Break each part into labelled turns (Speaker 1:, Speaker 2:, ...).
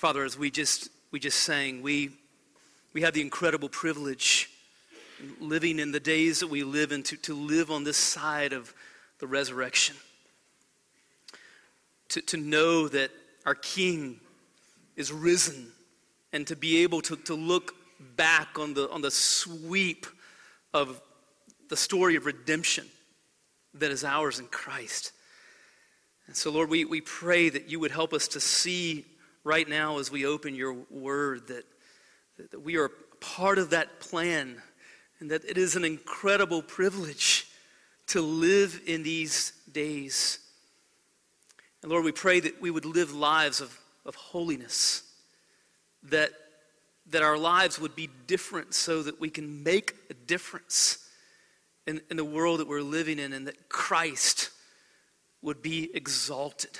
Speaker 1: Father, as we just we just sang, we we have the incredible privilege living in the days that we live in to, to live on this side of the resurrection. To, to know that our King is risen and to be able to, to look back on the, on the sweep of the story of redemption that is ours in Christ. And so, Lord, we, we pray that you would help us to see right now as we open your word that, that we are part of that plan and that it is an incredible privilege to live in these days. And Lord, we pray that we would live lives of, of holiness, that, that our lives would be different so that we can make a difference in, in the world that we're living in, and that Christ would be exalted,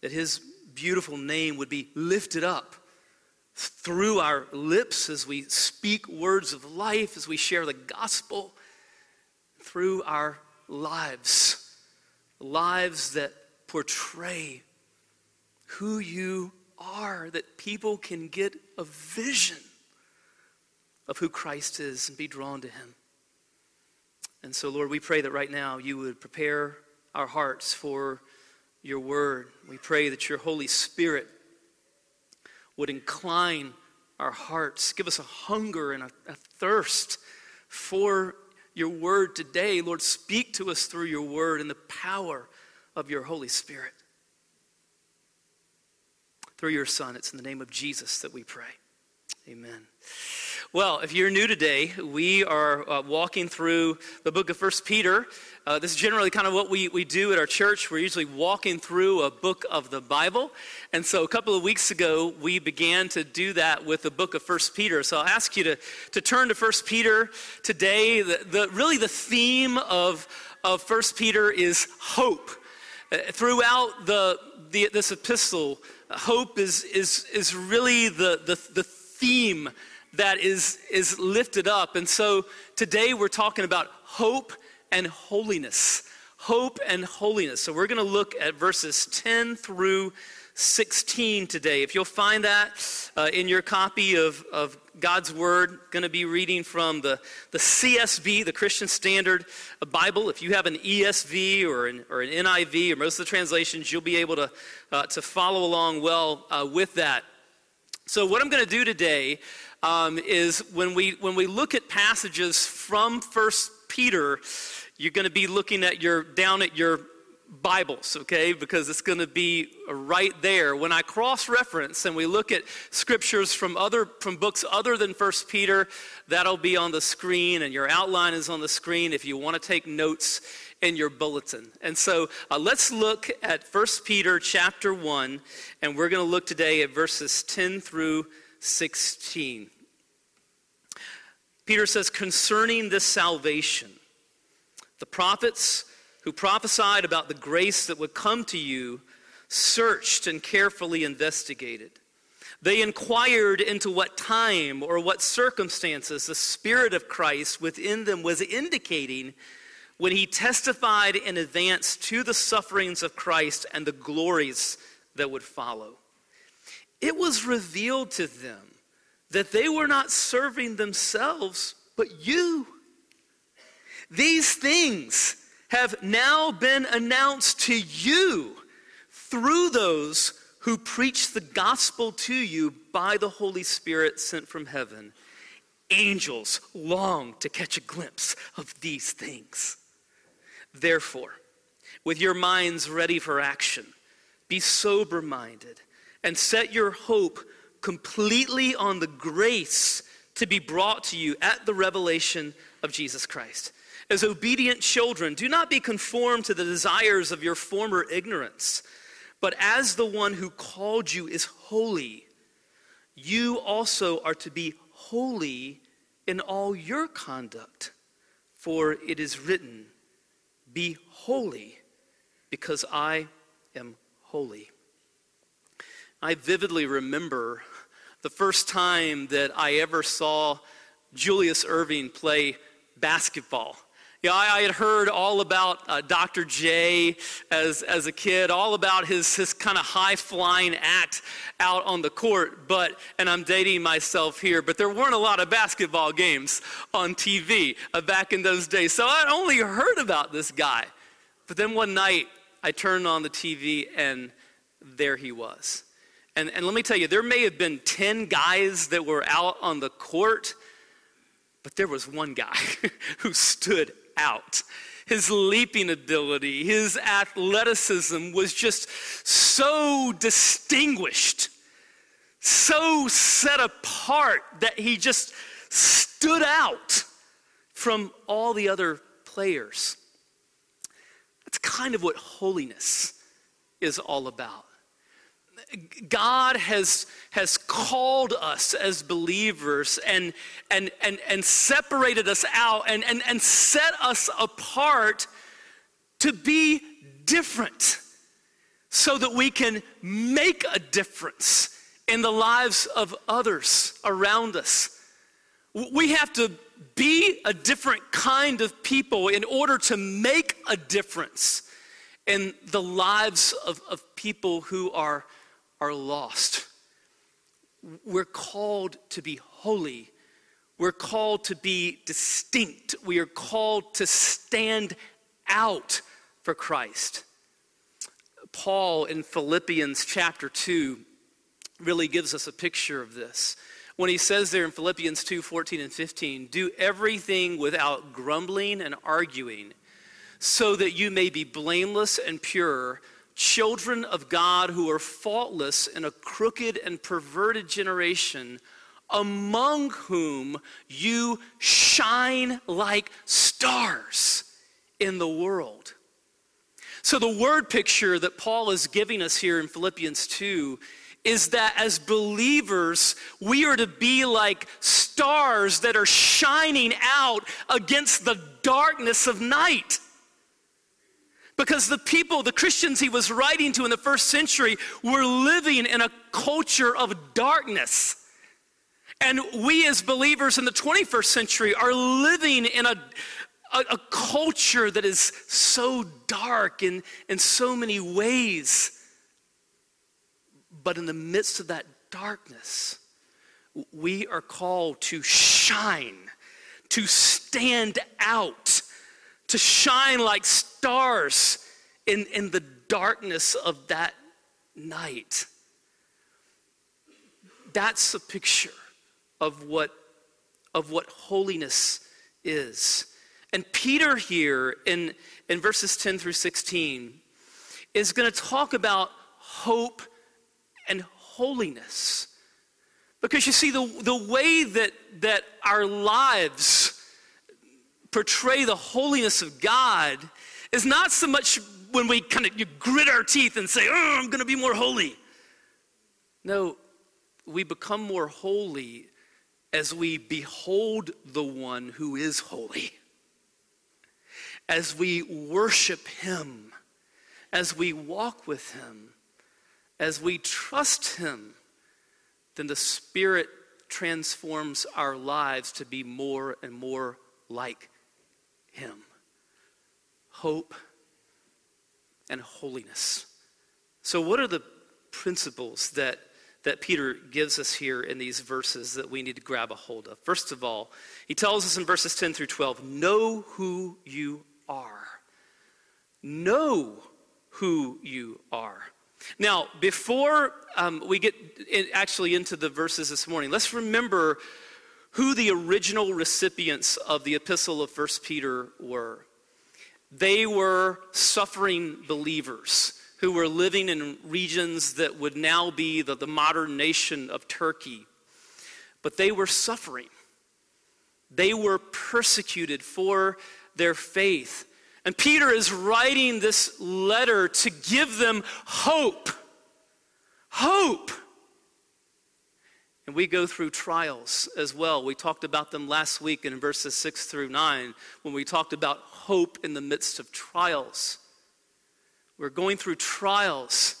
Speaker 1: that his beautiful name would be lifted up through our lips as we speak words of life, as we share the gospel, through our lives, lives that portray who you are, that people can get a vision of who Christ is and be drawn to him. And so, Lord, we pray that right now you would prepare our hearts for your word. We pray that your Holy Spirit would incline our hearts, give us a hunger and a, a thirst for your word today. Lord, speak to us through your word and the power of your Holy Spirit. Through your Son, it's in the name of Jesus that we pray. Amen. Well, if you're new today, we are uh, walking through the book of First Peter. Uh, this is generally kind of what we, we do at our church. We're usually walking through a book of the Bible. And so a couple of weeks ago, we began to do that with the book of First Peter. So I'll ask you to, to turn to First Peter today. The, the, really, the theme of, of First Peter is hope. Uh, throughout the, the, this epistle, hope is, is, is really the, the, the theme that is, is lifted up. And so today we're talking about hope and holiness. Hope and holiness. So we're going to look at verses 10 through 16 today. If you'll find that uh, in your copy of, of God's Word, going to be reading from the, the CSB, the Christian Standard Bible. If you have an ESV or an, or an NIV or most of the translations, you'll be able to, uh, to follow along well uh, with that. So, what I'm going to do today um, is when we, when we look at passages from First Peter, you're going to be looking at your, down at your Bibles, okay? Because it's going to be right there. When I cross-reference and we look at scriptures from other from books other than First Peter, that'll be on the screen, and your outline is on the screen if you want to take notes in your bulletin. And so uh, let's look at First Peter chapter 1, and we're going to look today at verses 10 through 16. Peter says, concerning this salvation, the prophets who prophesied about the grace that would come to you searched and carefully investigated. They inquired into what time or what circumstances the Spirit of Christ within them was indicating when he testified in advance to the sufferings of Christ and the glories that would follow it was revealed to them that they were not serving themselves, but you. These things have now been announced to you through those who preach the gospel to you by the Holy Spirit sent from heaven. Angels long to catch a glimpse of these things. Therefore, with your minds ready for action, be sober minded and set your hope completely on the grace to be brought to you at the revelation of Jesus Christ. As obedient children, do not be conformed to the desires of your former ignorance, But as the one who called you is holy, you also are to be holy in all your conduct. For it is written, Be holy, because I am holy. I vividly remember the first time that I ever saw Julius Erving play basketball. Yeah, I, I had heard all about uh, Dr. J as, as a kid, all about his, his kind of high flying act out on the court. But, and I'm dating myself here, but there weren't a lot of basketball games on TV uh, back in those days. So I'd only heard about this guy. But then one night, I turned on the TV and there he was. And, and let me tell you, there may have been 10 guys that were out on the court, but there was one guy who stood out. His leaping ability, his athleticism was just so distinguished, so set apart that he just stood out from all the other players. That's kind of what holiness is all about. God has, has called us as believers and, and, and, and separated us out and, and, and set us apart to be different so that we can make a difference in the lives of others around us. We have to be a different kind of people in order to make a difference in the lives of, of people who are are lost. We're called to be holy. We're called to be distinct. We are called to stand out for Christ. Paul in Philippians chapter 2 really gives us a picture of this. When he says there in Philippians 2 14 and 15, do everything without grumbling and arguing, so that you may be blameless and pure children of God who are faultless in a crooked and perverted generation, among whom you shine like stars in the world. So, the word picture that Paul is giving us here in Philippians 2 is that as believers, we are to be like stars that are shining out against the darkness of night. Because the people, the Christians he was writing to in the first century, were living in a culture of darkness. And we as believers in the 21st century are living in a, a, a culture that is so dark in, in so many ways. But in the midst of that darkness, we are called to shine, to stand out to shine like stars in, in the darkness of that night. That's a picture of what, of what holiness is. And Peter here in, in verses 10 through 16 is going to talk about hope and holiness. Because you see, the, the way that, that our lives portray the holiness of God is not so much when we kind of grit our teeth and say, oh, I'm going to be more holy. No, we become more holy as we behold the one who is holy, as we worship him, as we walk with him, as we trust him, then the Spirit transforms our lives to be more and more like him. Hope and holiness. So, what are the principles that, that Peter gives us here in these verses that we need to grab a hold of? First of all, he tells us in verses 10 through 12 know who you are. Know who you are. Now, before um, we get in, actually into the verses this morning, let's remember who the original recipients of the epistle of 1 Peter were. They were suffering believers who were living in regions that would now be the, the modern nation of Turkey. But they were suffering. They were persecuted for their faith. And Peter is writing this letter to give them hope. Hope. And we go through trials as well. We talked about them last week in verses 6 through 9 when we talked about hope in the midst of trials. We're going through trials.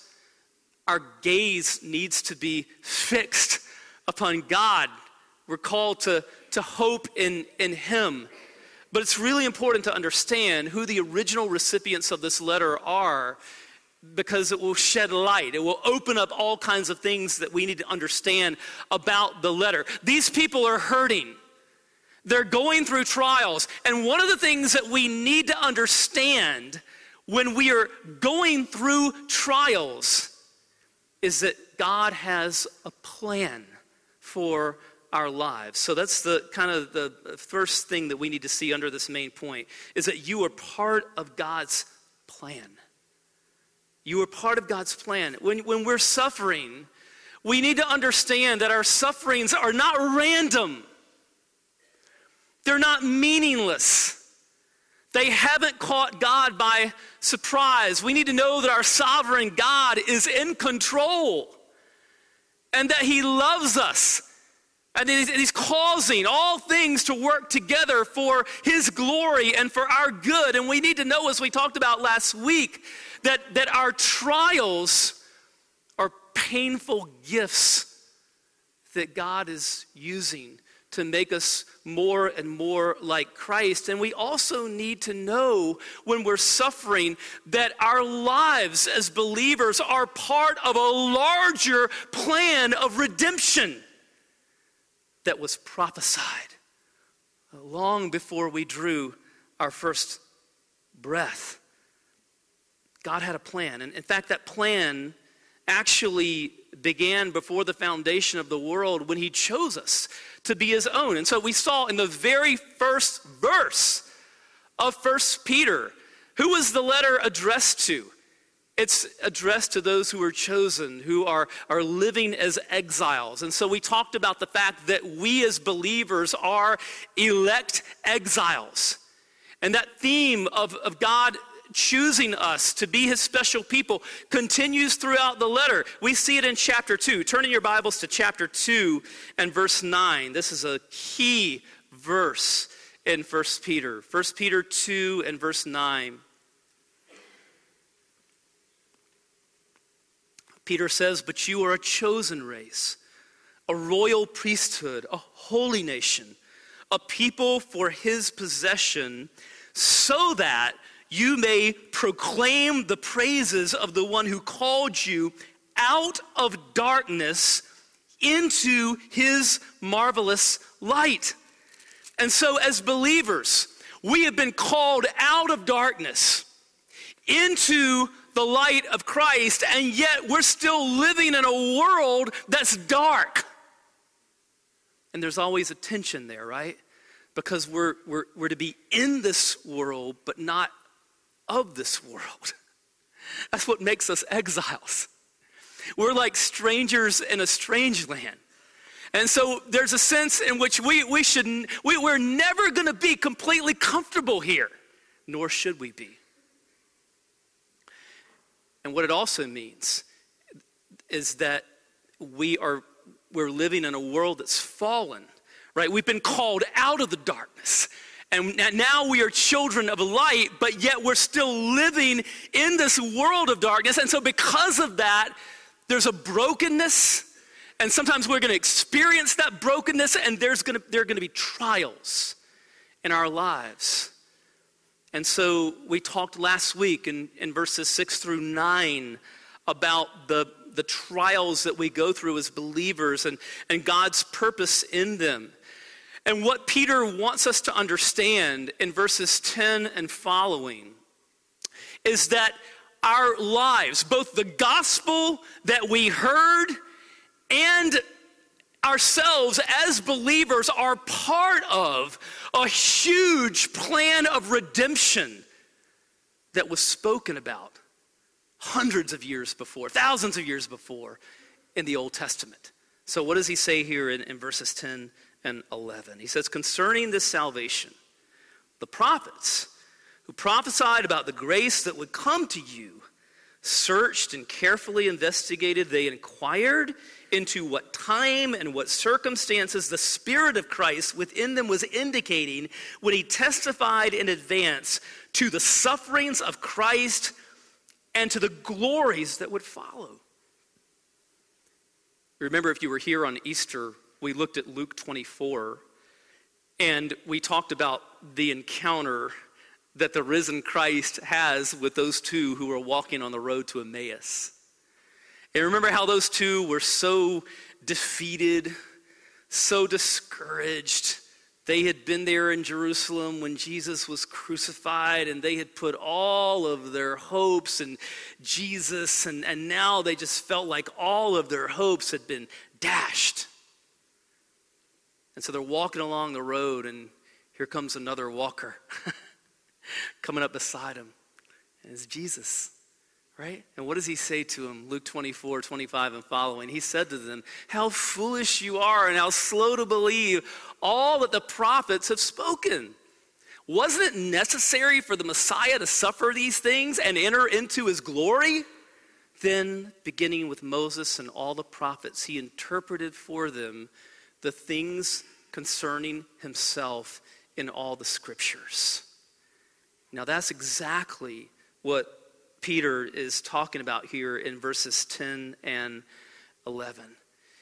Speaker 1: Our gaze needs to be fixed upon God. We're called to, to hope in, in Him. But it's really important to understand who the original recipients of this letter are because it will shed light. It will open up all kinds of things that we need to understand about the letter. These people are hurting. They're going through trials. And one of the things that we need to understand when we are going through trials is that God has a plan for our lives. So that's the kind of the first thing that we need to see under this main point is that you are part of God's plan. You are part of God's plan. When, when we're suffering, we need to understand that our sufferings are not random. They're not meaningless. They haven't caught God by surprise. We need to know that our sovereign God is in control and that He loves us and he's, causing all things to work together for his glory and for our good. And we need to know, as we talked about last week, that, that our trials are painful gifts that God is using to make us more and more like Christ. And we also need to know when we're suffering that our lives as believers are part of a larger plan of redemption that was prophesied long before we drew our first breath. God had a plan. And in fact, that plan actually began before the foundation of the world when He chose us to be His own. And so we saw in the very first verse of First Peter, who was the letter addressed to? It's addressed to those who are chosen, who are, are living as exiles. And so we talked about the fact that we as believers are elect exiles. And that theme of, of God choosing us to be his special people continues throughout the letter. We see it in chapter 2. Turn in your Bibles to chapter 2 and verse 9. This is a key verse in 1 Peter. 1 Peter 2 and verse 9. Peter says, But you are a chosen race, a royal priesthood, a holy nation, a people for his possession, so that you may proclaim the praises of the one who called you out of darkness into his marvelous light. And so, as believers, we have been called out of darkness into the light of Christ, and yet we're still living in a world that's dark. And there's always a tension there, right? Because we're, we're, we're to be in this world, but not of this world. That's what makes us exiles. We're like strangers in a strange land. And so there's a sense in which we, we should, we, we're never going to be completely comfortable here, nor should we be. And what it also means is that we are we're living in a world that's fallen, right? We've been called out of the darkness. And now we are children of light, but yet we're still living in this world of darkness. And so, because of that, there's a brokenness. And sometimes we're going to experience that brokenness, and there's going to, there are going to be trials in our lives. And so we talked last week in, in verses six through nine about the, the trials that we go through as believers and, and God's purpose in them. And what Peter wants us to understand in verses 10 and following is that our lives, both the gospel that we heard and ourselves as believers are part of a huge plan of redemption that was spoken about hundreds of years before, thousands of years before in the Old Testament. So, what does he say here in, in verses 10 and 11? He says, Concerning this salvation, the prophets who prophesied about the grace that would come to you, searched and carefully investigated. They inquired into what time and what circumstances the Spirit of Christ within them was indicating when he testified in advance to the sufferings of Christ and to the glories that would follow. Remember, if you were here on Easter, we looked at Luke 24 and we talked about the encounter that the risen Christ has with those two who were walking on the road to Emmaus. And remember how those two were so defeated, so discouraged. They had been there in Jerusalem when Jesus was crucified, and they had put all of their hopes in Jesus, and, and now they just felt like all of their hopes had been dashed. And so they're walking along the road, and here comes another walker coming up beside him. And it's Jesus right? And what does he say to him? Luke 24, 25 and following. He said to them, How foolish you are, and how slow to believe all that the prophets have spoken. Wasn't it necessary for the Messiah to suffer these things and enter into his glory? Then, beginning with Moses and all the prophets, he interpreted for them the things concerning himself in all the scriptures. Now, that's exactly what Peter is talking about here in verses 10 and 11.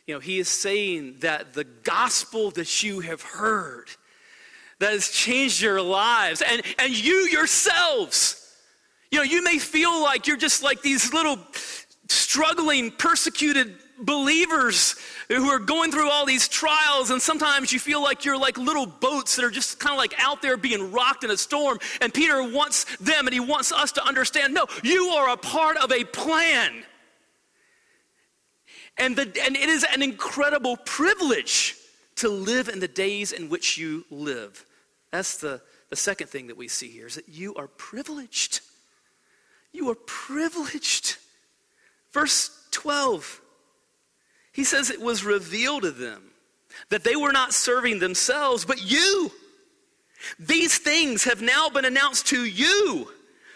Speaker 1: You know, he is saying that the gospel that you have heard that has changed your lives and, and you yourselves, you know, you may feel like you're just like these little struggling, persecuted believers who are going through all these trials, and sometimes you feel like you're like little boats that are just kind of like out there being rocked in a storm. And Peter wants them and he wants us to understand no, you are a part of a plan. And, the, and it is an incredible privilege to live in the days in which you live. That's the, the second thing that we see here is that you are privileged. You are privileged. Verse 12 he says it was revealed to them that they were not serving themselves, but you. These things have now been announced to you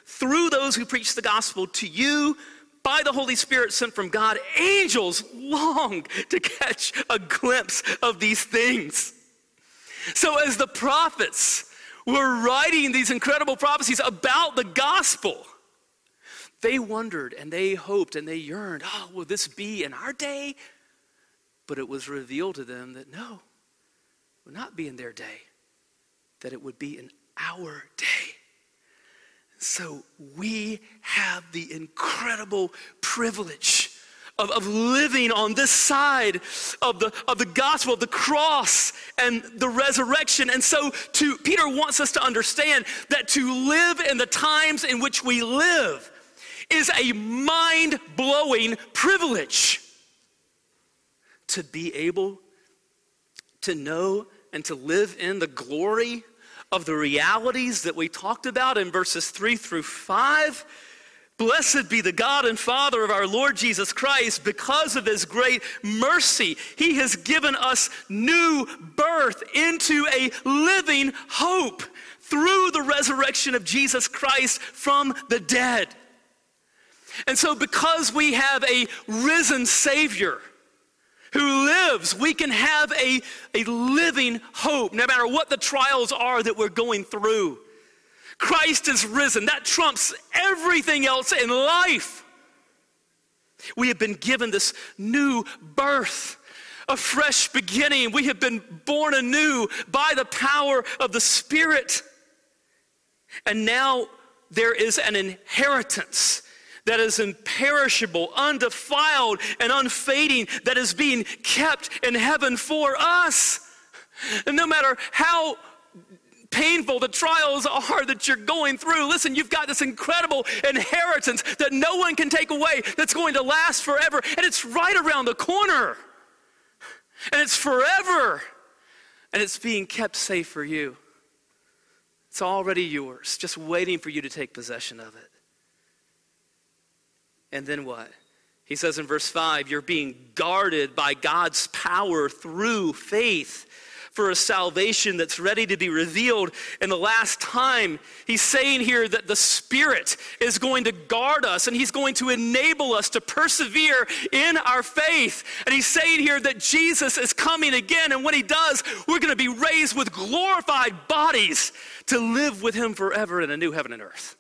Speaker 1: through those who preach the gospel to you by the Holy Spirit sent from God. Angels long to catch a glimpse of these things. So, as the prophets were writing these incredible prophecies about the gospel, they wondered and they hoped and they yearned oh, will this be in our day? But it was revealed to them that no, it would not be in their day, that it would be in our day. So we have the incredible privilege of, of living on this side of the, of the gospel, the cross and the resurrection. And so to, Peter wants us to understand that to live in the times in which we live is a mind blowing privilege to be able to know and to live in the glory of the realities that we talked about in verses 3 through 5. Blessed be the God and Father of our Lord Jesus Christ. Because of his great mercy, he has given us new birth into a living hope through the resurrection of Jesus Christ from the dead. And so, because we have a risen Savior, who lives, we can have a, a living hope no matter what the trials are that we're going through. Christ is risen. That trumps everything else in life. We have been given this new birth, a fresh beginning. We have been born anew by the power of the Spirit. And now there is an inheritance that is imperishable, undefiled, and unfading, that is being kept in heaven for us. And no matter how painful the trials are that you're going through, listen, you've got this incredible inheritance that no one can take away that's going to last forever. And it's right around the corner. And it's forever. And it's being kept safe for you. It's already yours, just waiting for you to take possession of it. And then what? He says in verse 5 you're being guarded by God's power through faith for a salvation that's ready to be revealed in the last time. He's saying here that the Spirit is going to guard us and He's going to enable us to persevere in our faith. And He's saying here that Jesus is coming again, and when He does, we're going to be raised with glorified bodies to live with Him forever in a new heaven and earth.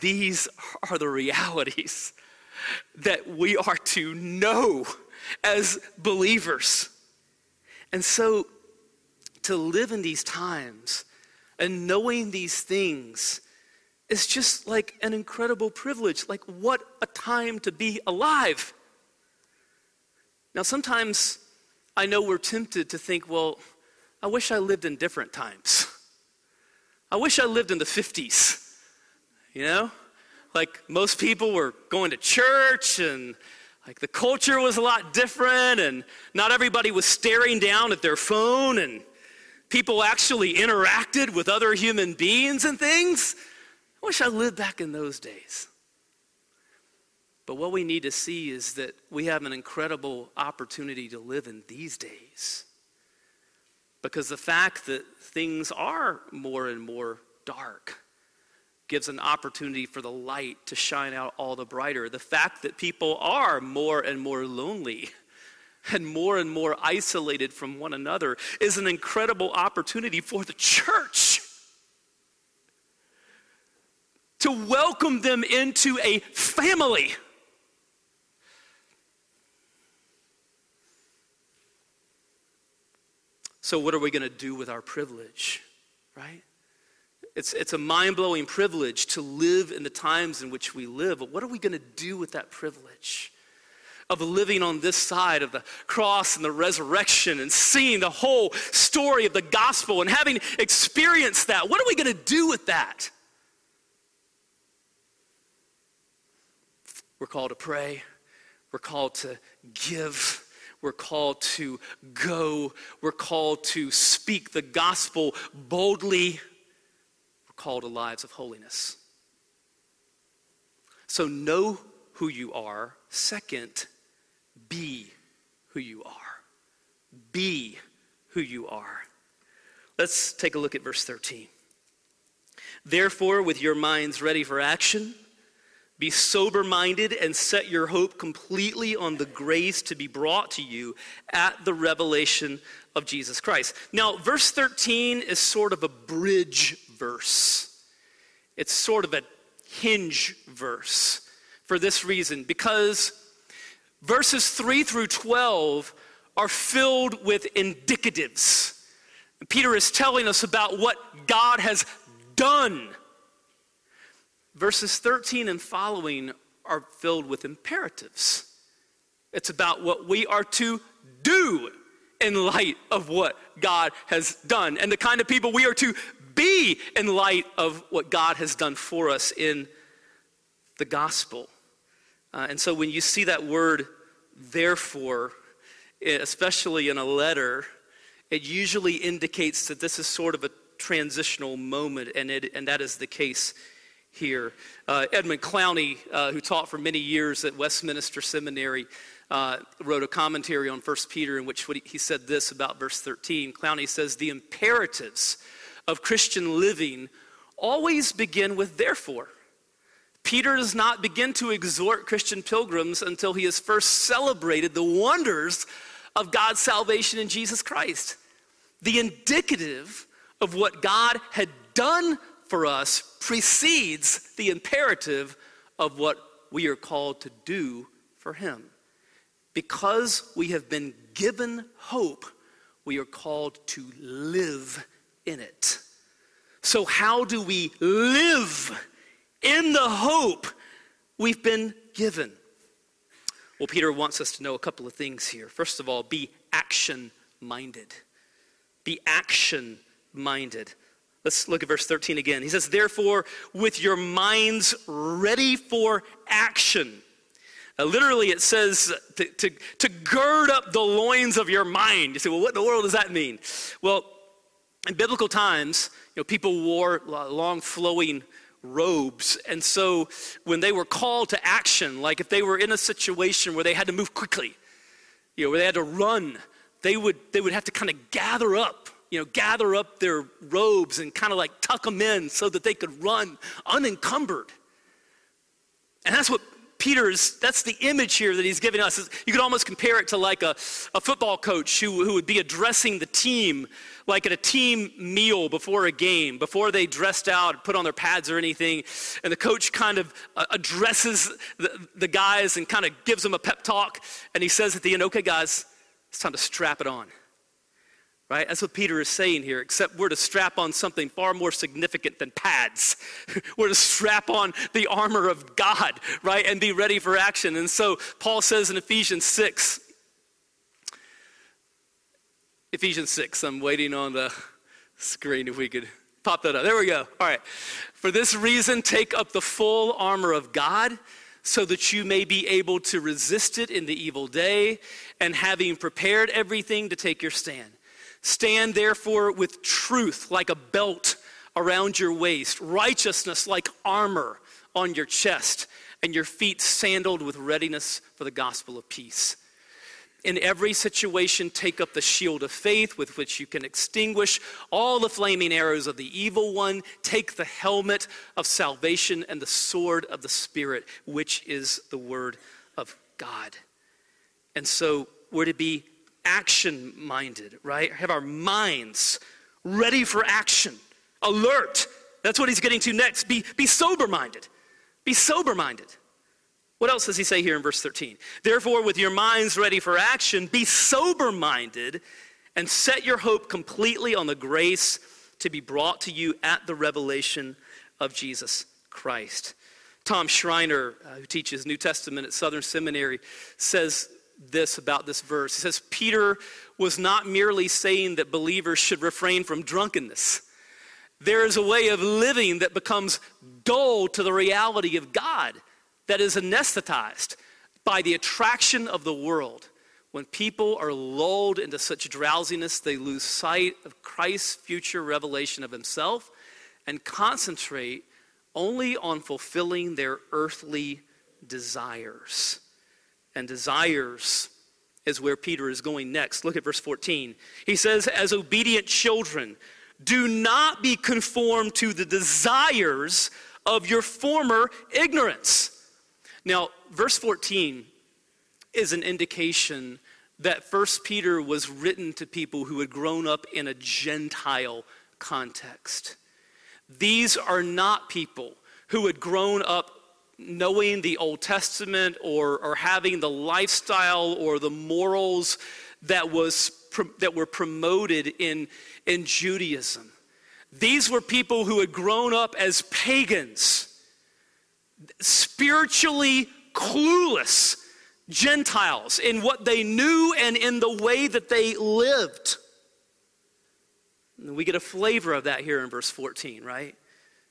Speaker 1: These are the realities that we are to know as believers. And so, to live in these times and knowing these things is just like an incredible privilege. Like, what a time to be alive. Now, sometimes I know we're tempted to think, well, I wish I lived in different times. I wish I lived in the 50s, you know? Like, most people were going to church and like the culture was a lot different, and not everybody was staring down at their phone, and people actually interacted with other human beings and things. I wish I lived back in those days. But what we need to see is that we have an incredible opportunity to live in these days. Because the fact that things are more and more dark gives an opportunity for the light to shine out all the brighter. The fact that people are more and more lonely and more and more isolated from one another is an incredible opportunity for the church to welcome them into a family. So, what are we going to do with our privilege, right? It's, it's a mind blowing privilege to live in the times in which we live. But what are we going to do with that privilege? Of living on this side of the cross and the resurrection and seeing the whole story of the gospel and having experienced that. What are we going to do with that? We're called to pray, we're called to give. We're called to go. We're called to speak the gospel boldly called to lives of holiness. So know who you are. Second, be who you are. Be who you are. Let's take a look at verse 13. Therefore, with your minds ready for action, be sober minded and set your hope completely on the grace to be brought to you at the revelation of Jesus Christ. Now, verse 13 is sort of a bridge verse. It's sort of a hinge verse for this reason because verses 3 through 12 are filled with indicatives. Peter is telling us about what God has done. Verses 13 and following are filled with imperatives. It's about what we are to do in light of what God has done and the kind of people we are to be in light of what God has done for us in the gospel. Uh, and so when you see that word, therefore, eh, especially in a letter, it usually indicates that this is sort of a transitional moment, and, it, and that is the case here. Uh, Edmund Clowney, uh, who taught for many years at Westminster Seminary, uh, wrote a commentary on 1 Peter in which he said this about verse 13. Clowney says, The imperatives of Christian living always begin with therefore. Peter does not begin to exhort Christian pilgrims until he has first celebrated the wonders of God's salvation in Jesus Christ. The indicative of what God had done for us precedes the imperative of what we are called to do for Him. Because we have been given hope, we are called to live in it. So, how do we live in the hope we've been given? Well, Peter wants us to know a couple of things here. First of all, be action minded. Be action minded. Let's look at verse 13 again. He says, Therefore, with your minds ready for action. Uh, literally, it says to, to, to gird up the loins of your mind. You say, Well, what in the world does that mean? Well, in biblical times, you know, people wore long flowing robes. And so when they were called to action, like if they were in a situation where they had to move quickly, you know, where they had to run, they would, they would have to kind of gather up, you know, gather up their robes and kind of like tuck them in so that they could run unencumbered. And that's what Peter's, that's the image here that he's giving us. You could almost compare it to like a, a football coach who, who would be addressing the team like at a team meal before a game, before they dressed out, put on their pads or anything, and the coach kind of uh, addresses the, the guys and kind of gives them a pep talk, and he says at the end, okay, guys, it's time to strap it on. Right? That's what Peter is saying here, except we're to strap on something far more significant than pads. we're to strap on the armor of God, right? And be ready for action. And so Paul says in Ephesians 6, Ephesians 6. I'm waiting on the screen if we could pop that up. There we go. All right. For this reason, take up the full armor of God so that you may be able to resist it in the evil day, and having prepared everything to take your stand. Stand therefore with truth like a belt around your waist, righteousness like armor on your chest, and your feet sandaled with readiness for the gospel of peace. In every situation, take up the shield of faith with which you can extinguish all the flaming arrows of the evil one. Take the helmet of salvation and the sword of the Spirit, which is the word of God. And so we're to be action minded, right? Have our minds ready for action, alert. That's what he's getting to next. Be, be sober minded. Be sober minded. What else does he say here in verse 13? Therefore, with your minds ready for action, be sober minded and set your hope completely on the grace to be brought to you at the revelation of Jesus Christ. Tom Schreiner, uh, who teaches New Testament at Southern Seminary, says this about this verse. He says, Peter was not merely saying that believers should refrain from drunkenness. There is a way of living that becomes dull to the reality of God that is anesthetized by the attraction of the world. When people are lulled into such drowsiness, they lose sight of Christ's future revelation of himself and concentrate only on fulfilling their earthly desires. And desires is where Peter is going next. Look at verse 14. He says, As obedient children, do not be conformed to the desires of your former ignorance. Now, verse 14 is an indication that First Peter was written to people who had grown up in a Gentile context. These are not people who had grown up knowing the Old Testament or, or having the lifestyle or the morals that, was, that were promoted in, in Judaism. These were people who had grown up as pagans spiritually clueless Gentiles in what they knew and in the way that they lived. And we get a flavor of that here in verse 14, right?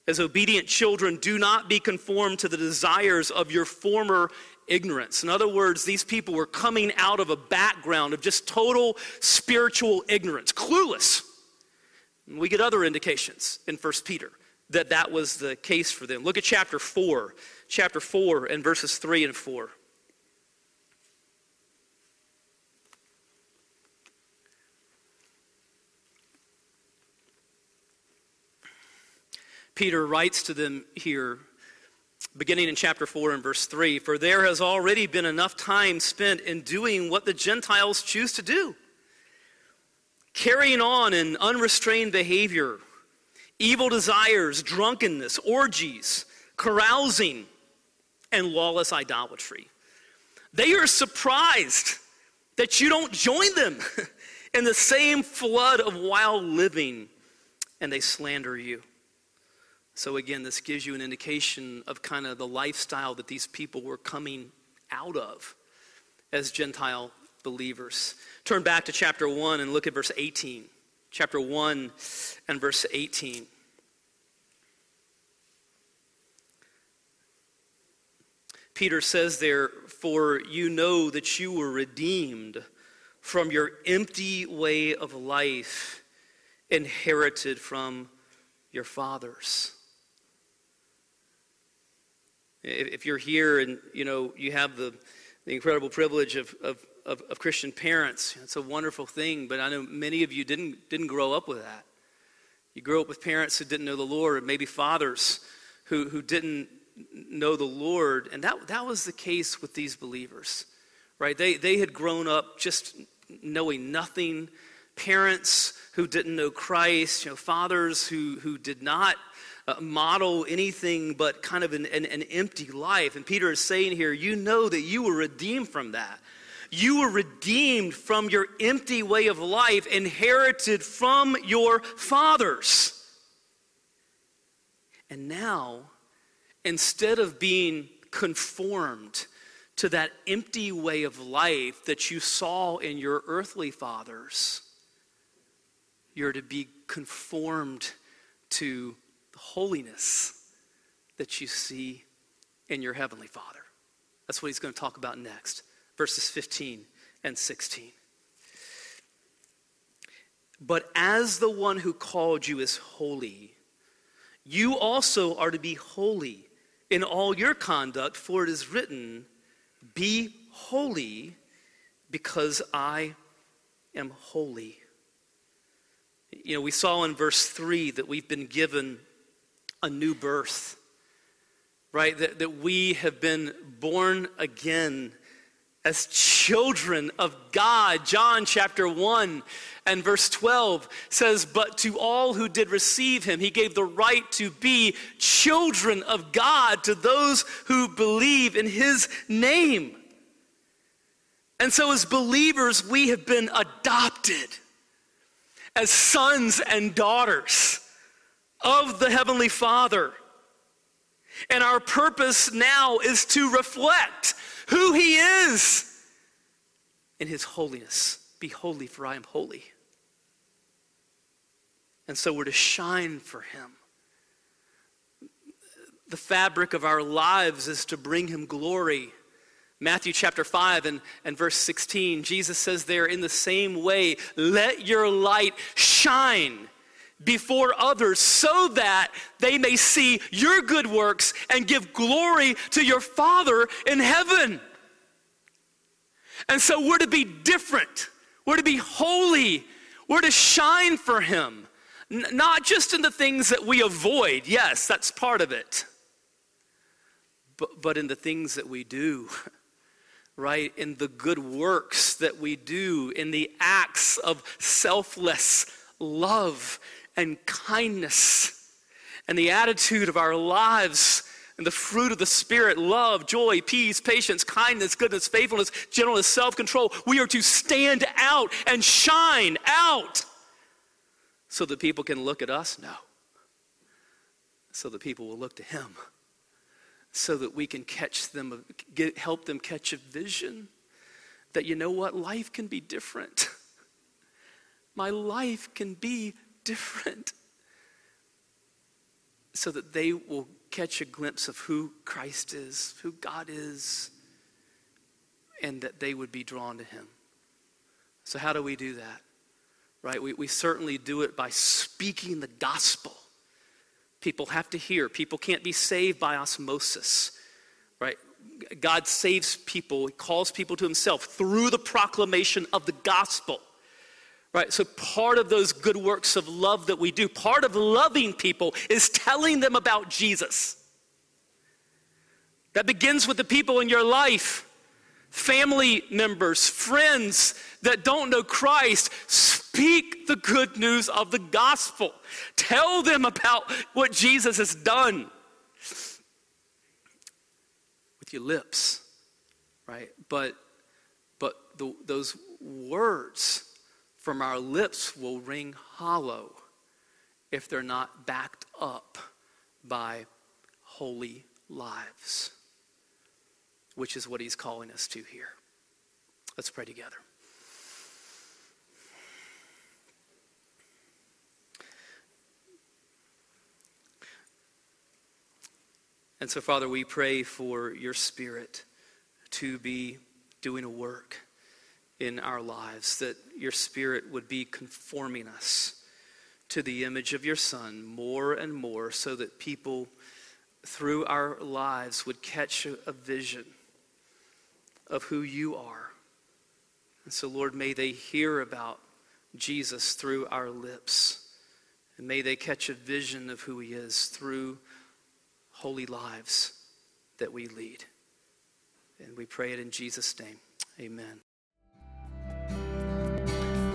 Speaker 1: As obedient children, do not be conformed to the desires of your former ignorance. In other words, these people were coming out of a background of just total spiritual ignorance, clueless. And we get other indications in 1 Peter that that was the case for them. Look at chapter 4, chapter 4 and verses 3 and 4. Peter writes to them here, beginning in chapter 4 and verse 3 For there has already been enough time spent in doing what the Gentiles choose to do, carrying on in unrestrained behavior evil desires, drunkenness, orgies, carousing, and lawless idolatry. They are surprised that you don't join them in the same flood of wild living, and they slander you. So, again, this gives you an indication of kind of the lifestyle that these people were coming out of as Gentile believers. Turn back to chapter 1 and look at verse 18 chapter 1 and verse 18. Peter says there, For you know that you were redeemed from your empty way of life inherited from your fathers. If you're here and you know you have the the incredible privilege of, of, of, of Christian parents. It's a wonderful thing, but I know many of you didn't, didn't grow up with that. You grew up with parents who didn't know the Lord, maybe fathers who, who didn't know the Lord. And that, that was the case with these believers, right? They, they had grown up just knowing nothing, parents who didn't know Christ, you know, fathers who, who did not uh, model anything but kind of an, an, an empty life. And Peter is saying here, you know that you were redeemed from that. You were redeemed from your empty way of life, inherited from your fathers. And now, instead of being conformed to that empty way of life that you saw in your earthly fathers, you're to be conformed to holiness that you see in your heavenly Father. That's what he's going to talk about next verses 15 and 16. But as the one who called you is holy, you also are to be holy in all your conduct, for it is written, Be holy because I am holy. You know, we saw in verse 3 that we've been given a new birth, right? That, that we have been born again as children of God. John chapter 1 and verse 12 says, But to all who did receive him, he gave the right to be children of God, to those who believe in his name. And so, as believers, we have been adopted as sons and daughters of the Heavenly Father. And our purpose now is to reflect who He is in His holiness. Be holy, for I am holy. And so we're to shine for Him. The fabric of our lives is to bring Him glory. Matthew chapter 5 and, and verse 16, Jesus says there, in the same way, let your light shine before others so that they may see your good works and give glory to your Father in heaven. And so we're to be different, we're to be holy, we're to shine for Him. N- not just in the things that we avoid, yes, that's part of it, but, but in the things that we do. right? In the good works that we do, in the acts of selfless love and kindness and the attitude of our lives and the fruit of the Spirit love, joy, peace, patience, kindness, goodness, faithfulness, gentleness, self control. We are to stand out and shine out so that people can look at us? No. So that people will look to Him. So that we can catch them, get, help them catch a vision that you know what? Life can be different. My life can be different so that they will catch a glimpse of who Christ is, who God is, and that they would be drawn to Him. So, how do we do that? Right? We, we certainly do it by speaking the gospel. People have to hear. People can't be saved by osmosis. Right? God saves people, He calls people to Himself through the proclamation of the gospel. Right? So, part of those good works of love that we do, part of loving people is telling them about Jesus. That begins with the people in your life family members, friends that don't know Christ. Speak the good news of the gospel. Tell them about what Jesus has done with your lips, right? But, but the, those words, from our lips will ring hollow if they're not backed up by holy lives, which is what he's calling us to here. Let's pray together. And so, Father, we pray for your Spirit to be doing a work in our lives, that your Spirit would be conforming us to the image of your Son more and more, so that people through our lives would catch a, vision of who you are. And so, Lord, may they hear about Jesus through our lips. And may they catch a vision of who he is through holy lives that we lead. And we pray it in Jesus' name. Amen.